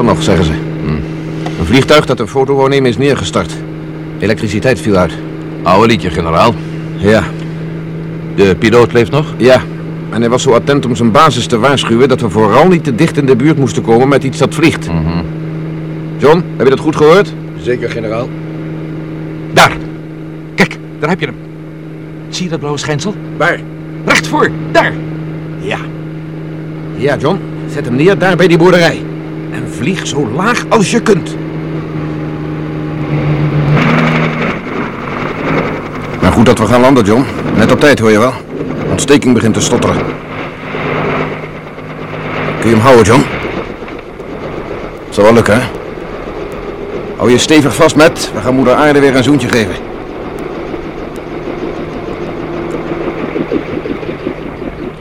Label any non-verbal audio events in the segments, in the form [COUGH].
er nog, zeggen ze. Een vliegtuig dat een foto wou nemen is neergestart. Elektriciteit viel uit. Oude liedje, generaal. Ja, De piloot leeft nog? ja. En hij was zo attent om zijn basis te waarschuwen dat we vooral niet te dicht in de buurt moesten komen met iets dat vliegt. John, heb je dat goed gehoord? Zeker, generaal. Daar! Kijk, daar heb je hem. Zie je dat blauwe schijnsel? Waar? Recht voor, daar! Ja. Ja, John. Zet hem neer daar bij die boerderij. En vlieg zo laag als je kunt. Maar goed dat we gaan landen, John. Net op tijd, hoor je wel. Ontsteking begint te stotteren. Kun je hem houden, John? Zal wel lukken, hè? Hou je stevig vast met. We gaan moeder aarde weer een zoentje geven.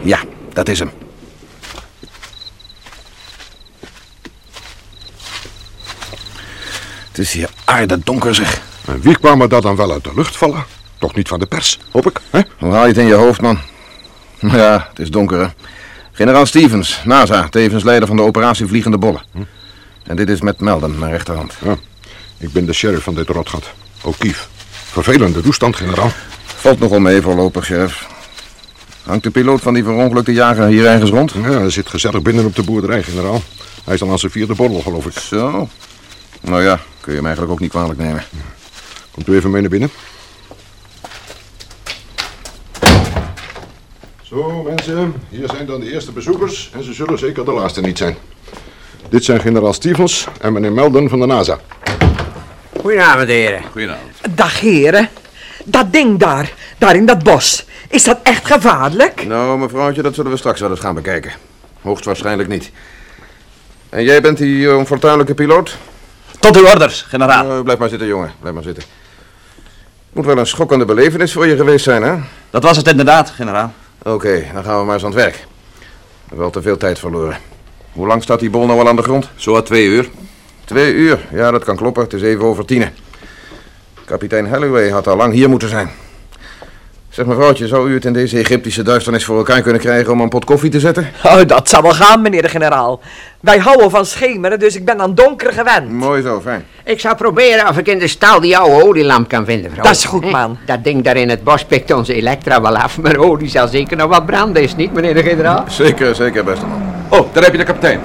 Ja, dat is hem. Het is hier aardedonker, zeg. En wie kwam er dat dan wel uit de lucht vallen? Toch niet van de pers, hoop ik, hè? Hoe haal je het in je hoofd, man? Ja, het is donker, hè? Generaal Stevens, NASA, tevens leider van de operatie Vliegende Bollen. En dit is met Melden, mijn rechterhand. Ja. Ik ben de sheriff van dit rotgat. O'Keefe. Vervelende toestand, generaal. Valt nogal mee voorlopig, chef. Hangt de piloot van die verongelukte jager hier ergens rond? Ja, hij zit gezellig binnen op de boerderij, generaal. Hij is dan aan zijn vierde borrel, geloof ik. Zo. Nou ja, kun je hem eigenlijk ook niet kwalijk nemen. Komt u even mee naar binnen. Zo, mensen. Hier zijn dan de eerste bezoekers. En ze zullen zeker de laatste niet zijn. Dit zijn generaal Stevens en meneer Melden van de NASA. Goedenavond, heren. Goedenavond. Dag heren. Dat ding daar, daar in dat bos. Is dat echt gevaarlijk? Nou, mevrouwtje, dat zullen we straks wel eens gaan bekijken. Hoogstwaarschijnlijk niet. En jij bent die eh, onfortuinlijke piloot? Tot uw orders, generaal. Eh, blijf maar zitten, jongen. Blijf maar zitten. Moet wel een schokkende belevenis voor je geweest zijn, hè? Dat was het inderdaad, generaal. Oké, dan gaan we maar eens aan het werk. We hebben wel te veel tijd verloren. Hoe lang staat die bol nou al aan de grond? Zo wat twee uur. Twee uur. Ja, dat kan kloppen. Het is even over tienen. Kapitein Halloway had al lang hier moeten zijn. Zeg mevrouwtje, zou u het in deze Egyptische duisternis voor elkaar kunnen krijgen om een pot koffie te zetten? [LAUGHS] Oh, dat zal wel gaan, meneer de generaal. Wij houden van schemeren, dus ik ben aan donker gewend. Mooi zo, fijn. Ik zal proberen of ik in de stal die oude olielamp kan vinden, vrouw. Dat is goed, man. Dat ding daar in het bos pikt onze elektra wel af, maar olie zal zeker nog wat branden, is niet, meneer de generaal? Zeker, zeker, beste man. Oh, daar heb je de kapitein.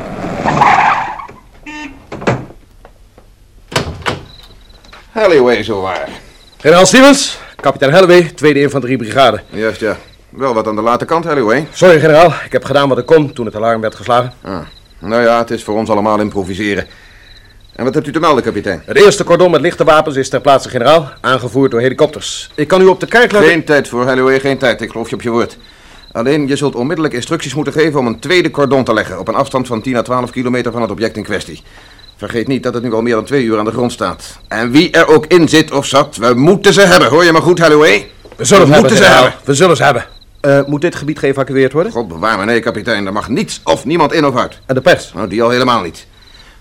Halloway, zo waar. Generaal Stevens, kapitein Halloway, tweede infanteriebrigade. Juist, ja. Wel wat aan de late kant, Halloway. Sorry, generaal. Ik heb gedaan wat ik kon toen het alarm werd geslagen. Ah. Nou ja, het is voor ons allemaal improviseren. En wat hebt u te melden, kapitein? Het eerste cordon met lichte wapens is ter plaatse, generaal. Aangevoerd door helikopters. Ik kan u op de kaart laten... Geen tijd voor Halloway, geen tijd. Ik geloof je op je woord. Alleen, je zult onmiddellijk instructies moeten geven om een tweede cordon te leggen... op een afstand van 10 à 12 kilometer van het object in kwestie. Vergeet niet dat het nu al meer dan twee uur aan de grond staat. En wie er ook in zit of zat, we moeten ze hebben. Hoor je me goed, Halloway? We zullen we ze hebben, moeten ze hebben. We zullen ze hebben. Eh, moet dit gebied geëvacueerd worden? God bewaar me, nee, kapitein. Er mag niets of niemand in of uit. En de pers? Nou, die al helemaal niet.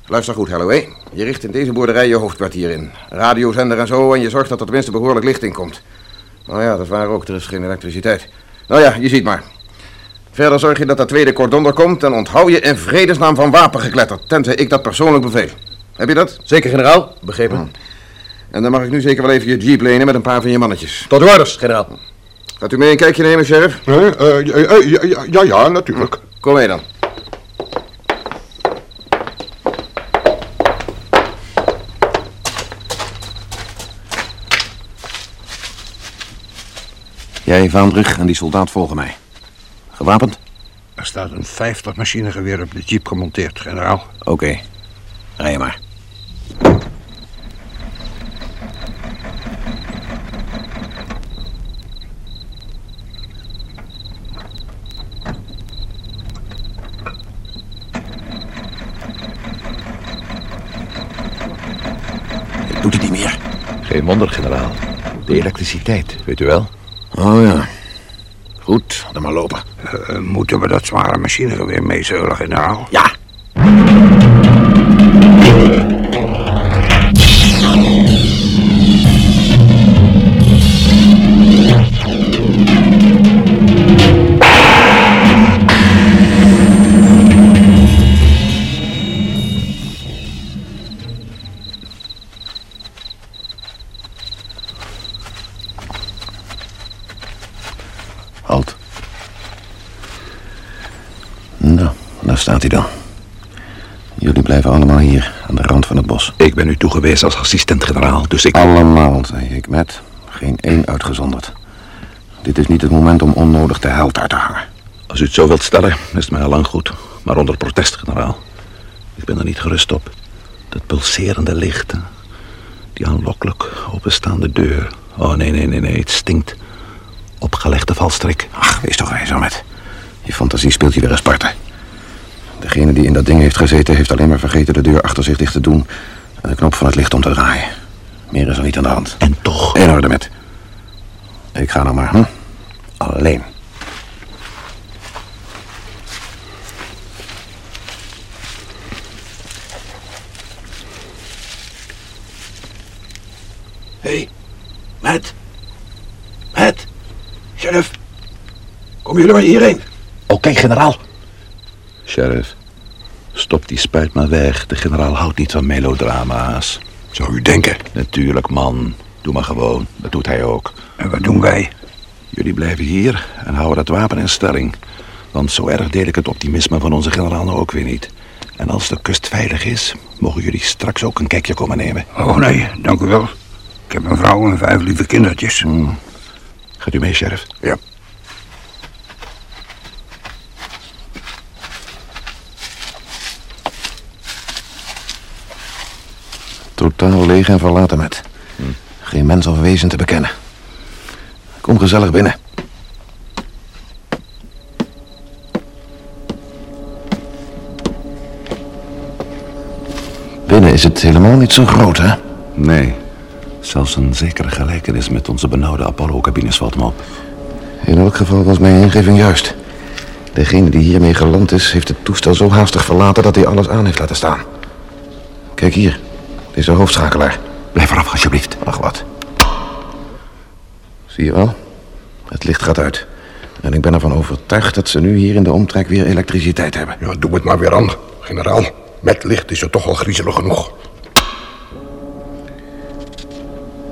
Luister goed, Halloway. Je richt in deze boerderij je hoofdkwartier in. Radiozender en zo, en je zorgt dat er tenminste behoorlijk licht in komt. Nou ja, dat is waar ook. Er is geen elektriciteit. Nou ja, je ziet maar. Verder zorg je dat dat tweede cordon er komt en onthoud je in vredesnaam van wapengekletterd, tenzij ik dat persoonlijk beveel. Heb je dat? Zeker, generaal. Begrepen. En dan mag ik nu zeker wel even je jeep lenen met een paar van je mannetjes. Tot orders, generaal. Gaat u mee een kijkje nemen, sheriff? Eh, eh, ja, ja, ja, ja, ja, ja, natuurlijk. Kom mee dan. Jij, Vaandrig, en die soldaat volgen mij. Gewapend? Er staat een 50 machinegeweer op de jeep gemonteerd, generaal. Oké. Rij je maar. Doet het niet meer. Geen wonder, generaal. De elektriciteit, weet u wel. Oh ja. Goed, dan maar lopen. Eh, moeten we dat zware machinegeweer meezeulen, generaal? Ja. Ben u toegewezen als assistent-generaal, dus ik... Allemaal, zei ik met. Geen één uitgezonderd. Dit is niet het moment om onnodig de held uit te hangen. Als u het zo wilt stellen, is het mij al lang goed. Maar onder protest, generaal. Ik ben er niet gerust op. Dat pulserende licht. Die aanlokkelijk openstaande deur. Oh, nee, nee, nee, nee. Het stinkt. Opgelegde valstrik. Ach, wees toch wijzer met. Je fantasie speelt je weer een Sparta. Degene die in dat ding heeft gezeten... heeft alleen maar vergeten de deur achter zich dicht te doen... en de knop van het licht om te draaien. Meer is er niet aan de hand. En toch... In orde met. Ik ga nou maar, hm? Alleen. Hé, hey, Matt. Matt. Sheriff. Kom jullie maar hierheen. Oké, generaal. Sheriff, stop die spuit maar weg. De generaal houdt niet van melodrama's. Zou u denken? Natuurlijk, man. Doe maar gewoon. Dat doet hij ook. En wat doen wij? Jullie blijven hier en houden dat wapen in stelling. Want zo erg deel ik het optimisme van onze generaal nou ook weer niet. En als de kust veilig is, mogen jullie straks ook een kijkje komen nemen. Oh nee, dank u wel. Ik heb een vrouw en vijf lieve kindertjes. Gaat u mee, sheriff? Ja. Totaal leeg en verlaten met. Geen mens of wezen te bekennen. Kom gezellig binnen. Binnen is het helemaal niet zo groot, hè? Nee. Zelfs een zekere gelijkenis met onze benauwde Apollo-cabines valt me op. In elk geval was mijn ingeving juist. Degene die hiermee geland is, heeft het toestel zo haastig verlaten dat hij alles aan heeft laten staan. Kijk hier, deze hoofdschakelaar. Blijf eraf, alsjeblieft. Ach wat. Zie je wel? Het licht gaat uit. En ik ben ervan overtuigd dat ze nu hier in de omtrek weer elektriciteit hebben. Ja, doe het maar weer aan, generaal. Met licht is het toch al griezelig genoeg.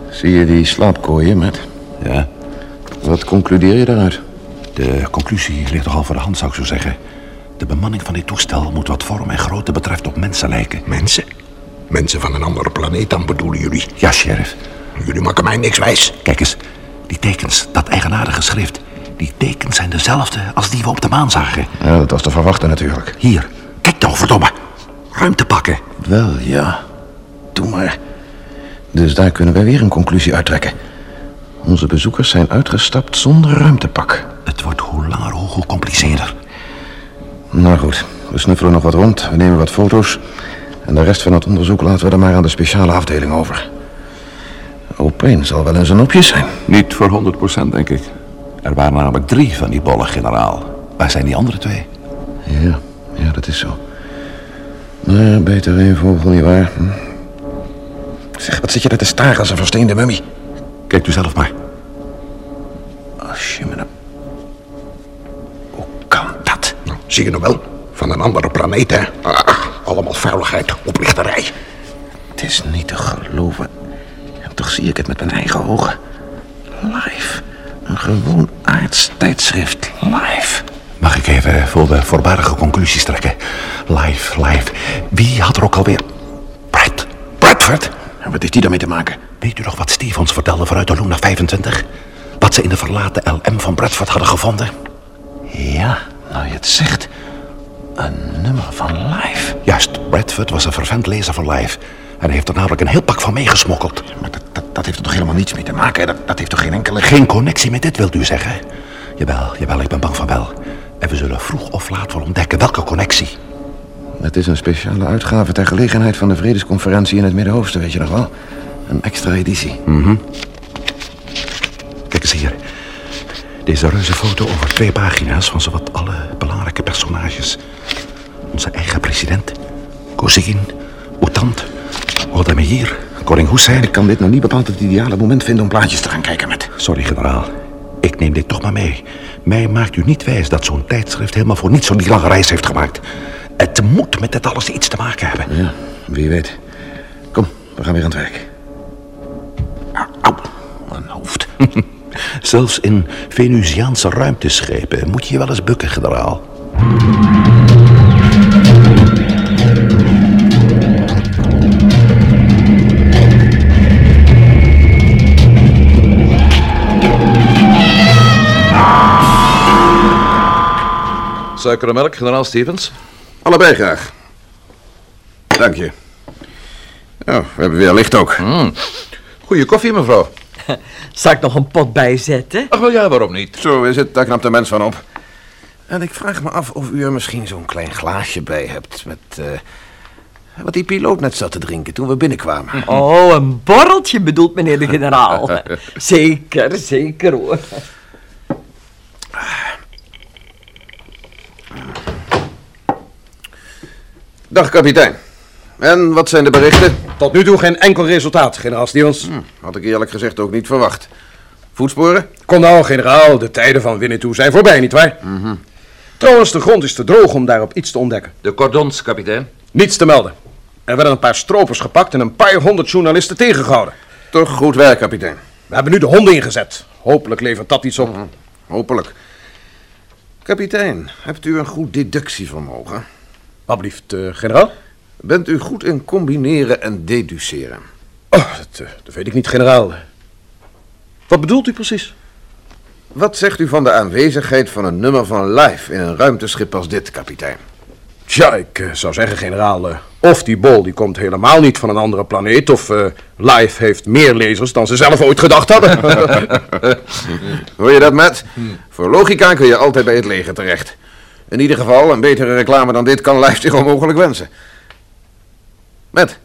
Zie je die slaapkooien, met? Ja, Wat concludeer je daaruit? de conclusie ligt toch al voor de hand, zou ik zo zeggen. De bemanning van dit toestel moet wat vorm en grootte betreft op mensen lijken. Mensen? Mensen van een andere planeet dan bedoelen jullie? Ja, sheriff. Jullie maken mij niks wijs. Kijk eens, die tekens, dat eigenaardige schrift. Die tekens zijn dezelfde als die we op de maan zagen. Ja, dat was te verwachten natuurlijk. Hier, kijk nou, verdomme. Ruimte pakken. Wel, ja. Doe maar. Dus daar kunnen wij weer een conclusie uittrekken. Onze bezoekers zijn uitgestapt zonder ruimtepak. Het wordt hoe langer hoe gecompliceerder. Nou goed, we snuffelen nog wat rond, we nemen wat foto's... en de rest van het onderzoek laten we dan maar aan de speciale afdeling over. Opeen zal wel in zijn nopjes zijn. Niet voor 100% denk ik. Er waren namelijk drie van die bollen, generaal. Waar zijn die andere twee? Ja, ja, dat is zo. Maar beter één vogel, nietwaar? Hm. Zeg, wat zit je daar te staren als een versteende mummie? Kijk u zelf maar. Als je me nou... Hoe kan dat? Nou, zie je nou wel? Van een andere planeet, hè? Ah, allemaal vuiligheid, oplichterij. Het is niet te geloven. En toch zie ik het met mijn eigen ogen. Live. Een gewoon aards tijdschrift. Live. Mag ik even voor de voorbarige conclusies trekken? Live, live. Wie had er ook alweer... Brad. Bradford. En wat heeft die daarmee te maken? Weet u nog wat Steve ons vertelde vanuit de Luna 25? Wat ze in de verlaten LM van Bradford hadden gevonden? Ja, nou je het zegt. Een nummer van Live. Juist, Bradford was een fervent lezer van Live. En hij heeft er namelijk een heel pak van meegesmokkeld. Maar dat, dat, dat heeft er toch helemaal niets mee te maken? Dat, dat heeft toch geen enkele... Geen connectie met dit, wilt u zeggen? Jawel, jawel, ik ben bang van wel. En we zullen vroeg of laat wel ontdekken welke connectie. Het is een speciale uitgave ter gelegenheid van de vredesconferentie in het Midden-Oosten, weet je nog wel? Een extra editie. Kijk Deze reuze foto over twee pagina's van zowat alle belangrijke personages. Onze eigen president, Kozygin, Oetant, Oldemir, Koning Hussein. Ik kan dit nou niet bepaald het ideale moment vinden om plaatjes te gaan kijken met. Sorry, generaal. Ik neem dit toch maar mee. Mij maakt u niet wijs dat zo'n tijdschrift helemaal voor niets zo'n die lange reis heeft gemaakt. Het moet met dit alles iets te maken hebben. Ja, wie weet. Kom, we gaan weer aan het werk. Au, mijn hoofd. [LAUGHS] Zelfs in Venusiaanse ruimteschepen moet je je wel eens bukken, generaal. Suiker en melk, generaal Stevens? Allebei graag. Dank je. Oh, we hebben weer licht ook. Mm. Goeie koffie, mevrouw. [LAUGHS] Zal ik nog een pot bijzetten? Ach, wel ja, waarom niet? Zo is het, daar knapt de mens van op. En ik vraag me af of u er misschien zo'n klein glaasje bij hebt met... eh, wat die piloot net zat te drinken toen we binnenkwamen. [LAUGHS] Oh, een borreltje bedoelt meneer de generaal. [LAUGHS] zeker, zeker hoor. Dag, kapitein. En wat zijn de berichten? Tot nu toe geen enkel resultaat, generaal Stevens. Had ik eerlijk gezegd ook niet verwacht. Voetsporen? Kom nou, generaal, de tijden van winnen toe zijn voorbij, nietwaar? Trouwens, de grond is te droog om daarop iets te ontdekken. De cordons, kapitein. Niets te melden. Er werden een paar stropers gepakt en een paar honderd journalisten tegengehouden. Toch goed werk, kapitein. We hebben nu de honden ingezet. Hopelijk levert dat iets op. Hopelijk. Kapitein, hebt u een goed deductievermogen? Wat blieft, eh, generaal? Bent u goed in combineren en deduceren? Oh, dat, eh, dat weet ik niet, generaal. Wat bedoelt u precies? Wat zegt u van de aanwezigheid van een nummer van live in een ruimteschip als dit, kapitein? Tja, ik eh, zou zeggen, generaal, eh, of die bol die komt helemaal niet van een andere planeet, of eh Life heeft meer lezers dan ze zelf ooit gedacht hadden. [LAUGHS] Hoor je dat, Matt? Voor logica kun je altijd bij het leger terecht. In ieder geval, een betere reclame dan dit kan live zich onmogelijk wensen. Matt?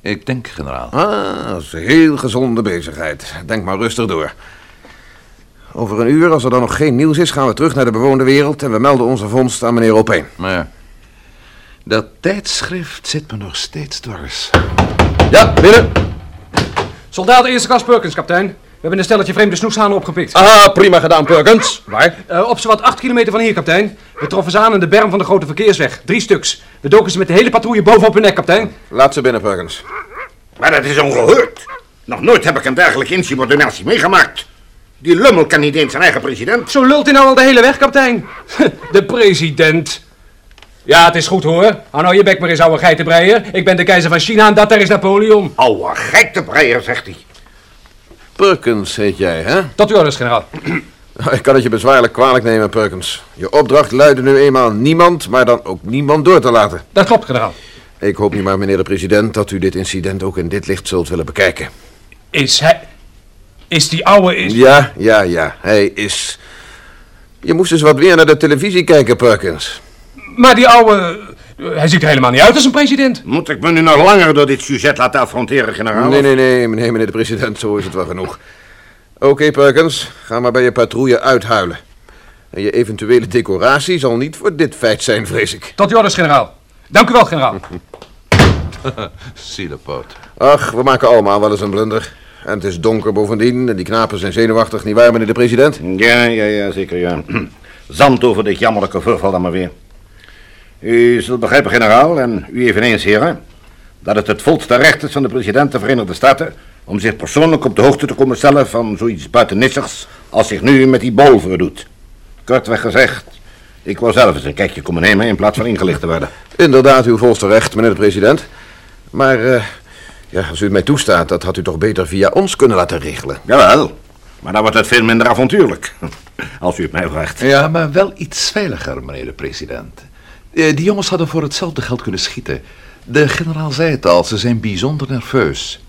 Ik denk, generaal. Ah, dat is een heel gezonde bezigheid. Denk maar rustig door. Over een uur, als er dan nog geen nieuws is, gaan we terug naar de bewoonde wereld en we melden onze vondst aan meneer Opeen. Maar ja. Dat tijdschrift zit me nog steeds dwars. ja, binnen. Soldaat eerste klas Perkins, kapitein. We hebben een stelletje vreemde snoeshanen opgepikt. Ah, prima gedaan, Perkins. Waar? Eh, op zowat 8 kilometer van hier, kapitein. We troffen ze aan in de berm van de grote verkeersweg. Drie stuks. We doken ze met de hele patrouille bovenop hun nek, kapitein. Laat ze binnen, Perkins. Maar dat is ongehoord. Nog nooit heb ik een dergelijke insubordinatie meegemaakt. Die lummel kan niet eens zijn eigen president. Zo lult hij nou al de hele weg, kapitein. [LAUGHS] De president. Ja, het is goed hoor. Hou nou je bek maar eens, ouwe geitenbreier. Ik ben de keizer van China en dat daar is Napoleon. Ouwe geitenbreier, zegt hij. Perkins heet jij, hè? Tot uw orders, generaal. [CLEARS THROAT] Ik kan het je bezwaarlijk kwalijk nemen, Perkins. Je opdracht luidde nu eenmaal niemand, maar dan ook niemand door te laten. Dat klopt, generaal. Ik hoop niet maar, meneer de president, dat u dit incident ook in dit licht zult willen bekijken. Is hij... Is die ouwe... Is... Ja, ja, ja, hij is... Je moest eens wat weer naar de televisie kijken, Perkins. Maar die ouwe... Hij ziet er helemaal niet uit als een president. Moet ik me nu nog langer door dit sujet laten affronteren, generaal? Nee, nee, nee, nee, meneer de president, zo is het wel genoeg. Oké, Perkins, ga maar bij je patrouille uithuilen. En je eventuele decoratie zal niet voor dit feit zijn, vrees ik. Tot uw orders, generaal. Dank u wel, generaal. [LAUGHS] Zielepoot. Ach, we maken allemaal wel eens een blunder. En het is donker bovendien en die knapen zijn zenuwachtig, nietwaar, meneer de president? Ja, ja, ja, zeker, ja. [CLEARS THROAT] Zand over dit jammerlijke voorval dan maar weer. U zult begrijpen, generaal, en u eveneens, heren, dat het het volste recht is van de president der Verenigde Staten om zich persoonlijk op de hoogte te komen stellen van zoiets buitennissigs als zich nu met die bol voordoet. Kortweg gezegd, ik wou zelf eens een kijkje komen nemen in plaats van ingelicht te worden. Inderdaad, uw volste recht, meneer de president. Maar, eh, ja, als u het mij toestaat, dat had u toch beter via ons kunnen laten regelen. Jawel, maar dan wordt het veel minder avontuurlijk. [LAUGHS] Als u het mij vraagt. Ja, maar wel iets veiliger, meneer de president. Eh, die jongens hadden voor hetzelfde geld kunnen schieten. De generaal zei het al, ze zijn bijzonder nerveus.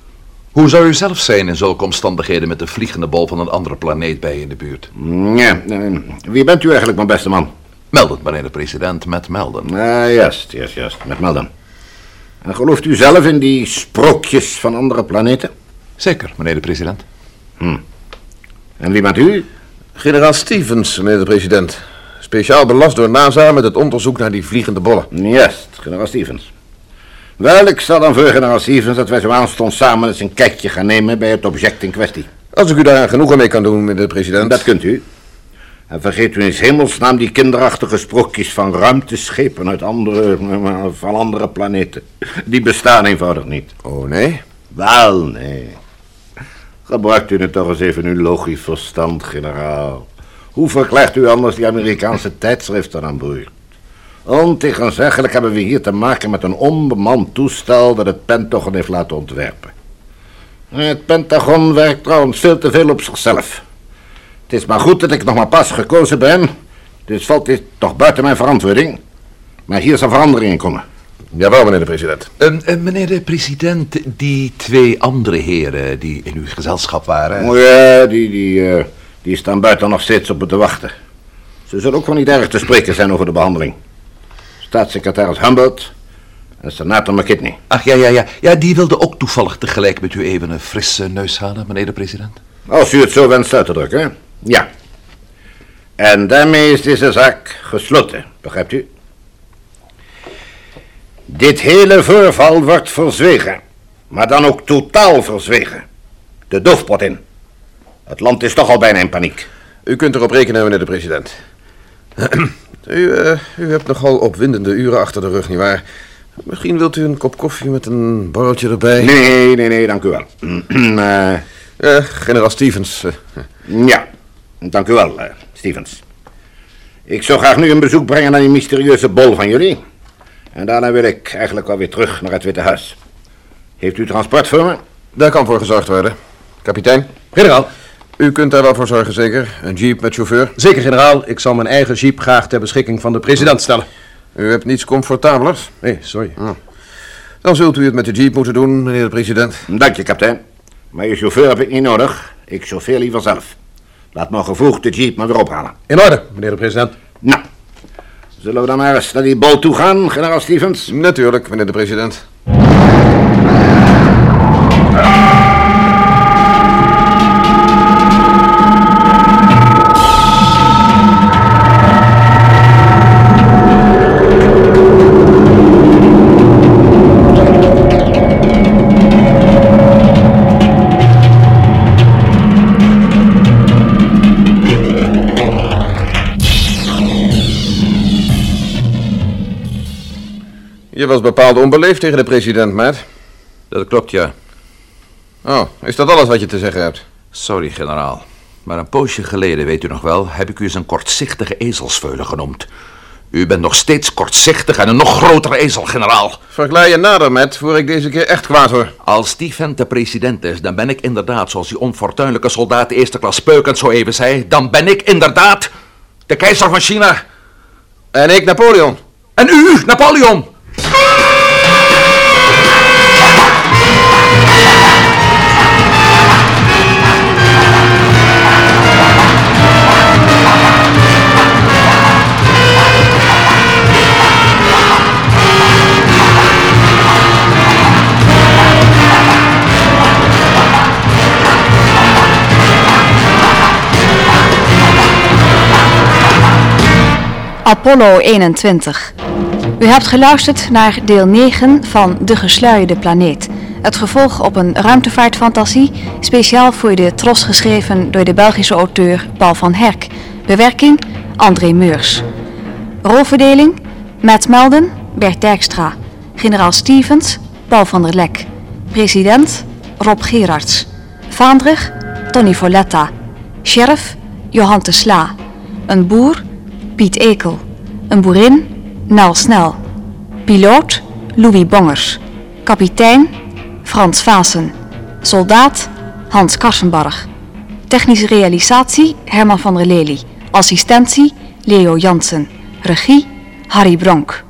Hoe zou u zelf zijn in zulke omstandigheden met de vliegende bol van een andere planeet bij je in de buurt? Ja, eh, wie bent u eigenlijk, mijn beste man? Meld het, meneer de president, met melden. Ah, juist, juist, juist. Met Melden. En gelooft u zelf in die sprookjes van andere planeten? Zeker, meneer de president. En wie bent u? Generaal Stevens, meneer de president. Speciaal belast door NASA met het onderzoek naar die vliegende bollen. Juist, generaal Stevens. Wel, ik zal dan voor generaal Stevens dat wij zo aanstond samen eens een kijkje gaan nemen bij het object in kwestie. Als ik u daar genoegen mee kan doen, meneer de president. Dat kunt u. En vergeet u in hemelsnaam die kinderachtige sprookjes van ruimteschepen uit andere, van andere planeten. Die bestaan eenvoudig niet. Oh, nee? Wel, nee. Gebruikt u nu toch eens even uw logisch verstand, generaal. Hoe verklaart u anders die Amerikaanse tijdschriften aan boord? Ontegenzeggelijk hebben we hier te maken met een onbemand toestel dat het Pentagon heeft laten ontwerpen. Het Pentagon werkt trouwens veel te veel op zichzelf. Het is maar goed dat ik nog maar pas gekozen ben Dit valt dit toch buiten mijn verantwoording. Maar hier zal verandering in komen. Jawel, meneer de president. Ehm, eh, meneer de president, die twee andere heren die in uw gezelschap waren... Oh ja, die, die, eh, die staan buiten nog steeds op me te wachten. Ze zullen ook wel niet erg te spreken zijn over de behandeling. Staatssecretaris Humbert en senator McKitney. Ach ja, ja, ja. Ja, die wilde ook toevallig tegelijk met u even een frisse neus halen, meneer de president. Als u het zo wenst uit te drukken, hè? Ja. En daarmee is deze zaak gesloten, begrijpt u? Dit hele voorval wordt verzwegen. Maar dan ook totaal verzwegen. De doofpot in. Het land is toch al bijna in paniek. U kunt erop rekenen, meneer de president. [CLEARS THROAT] u, eh, u hebt nogal opwindende uren achter de rug, nietwaar? Misschien wilt u een kop koffie met een borreltje erbij? Nee, nee, nee, dank u wel. [CLEARS THROAT] Eh, generaal Stevens. ja, dank u wel, Stevens. Ik zou graag nu een bezoek brengen aan die mysterieuze bol van jullie. En daarna wil ik eigenlijk wel weer terug naar het Witte Huis. Heeft u transport voor me? daar kan voor gezorgd worden. Kapitein, Generaal. U kunt daar wel voor zorgen, zeker? Een jeep met chauffeur? Zeker, generaal. Ik zal mijn eigen jeep graag ter beschikking van de president stellen. U hebt niets comfortabelers? Nee, sorry. Dan zult u het met de jeep moeten doen, meneer de president. Dank je, kapitein. Maar je chauffeur heb ik niet nodig. Ik chauffeer liever zelf. Laat me gevoegd de jeep maar weer ophalen. In orde, meneer de president. Nou, zullen we dan maar eens naar die bol toe gaan, generaal Stevens? Natuurlijk, meneer de president. Je was bepaald onbeleefd tegen de president, Matt. Dat klopt, ja. Oh, is dat alles wat je te zeggen hebt? Sorry, generaal. Maar een poosje geleden, weet u nog wel, heb ik u eens een kortzichtige ezelsveulen genoemd. U bent nog steeds kortzichtig en een nog grotere ezel, generaal. Verklaar je nader, Matt, voor ik deze keer echt kwaad word. Als die vent de president is, dan ben ik inderdaad, zoals die onfortuinlijke soldaat eerste klas Peukend zo even zei, dan ben ik inderdaad de keizer van China. En ik Napoleon. En u, Napoleon! Apollo 21. U hebt geluisterd naar deel 9 van De Gesluierde Planeet. Het gevolg op een ruimtevaartfantasie, speciaal voor de Tros geschreven door de Belgische auteur Paul van Herk. Bewerking André Meurs. Rolverdeling Matt Melden, Bert Dijkstra. Generaal Stevens, Paul van der Lek. President Rob Gerards. Vaandrig Tony Voletta. Sheriff Johan de Sla. Een boer Piet Ekel. Een boerin Nel Snel. Piloot Louis Bongers. Kapitein Frans Vaassen. Soldaat Hans Karsenbarg. Technische realisatie Herman van der Lely. Assistentie Leo Jansen. Regie Harry Bronk.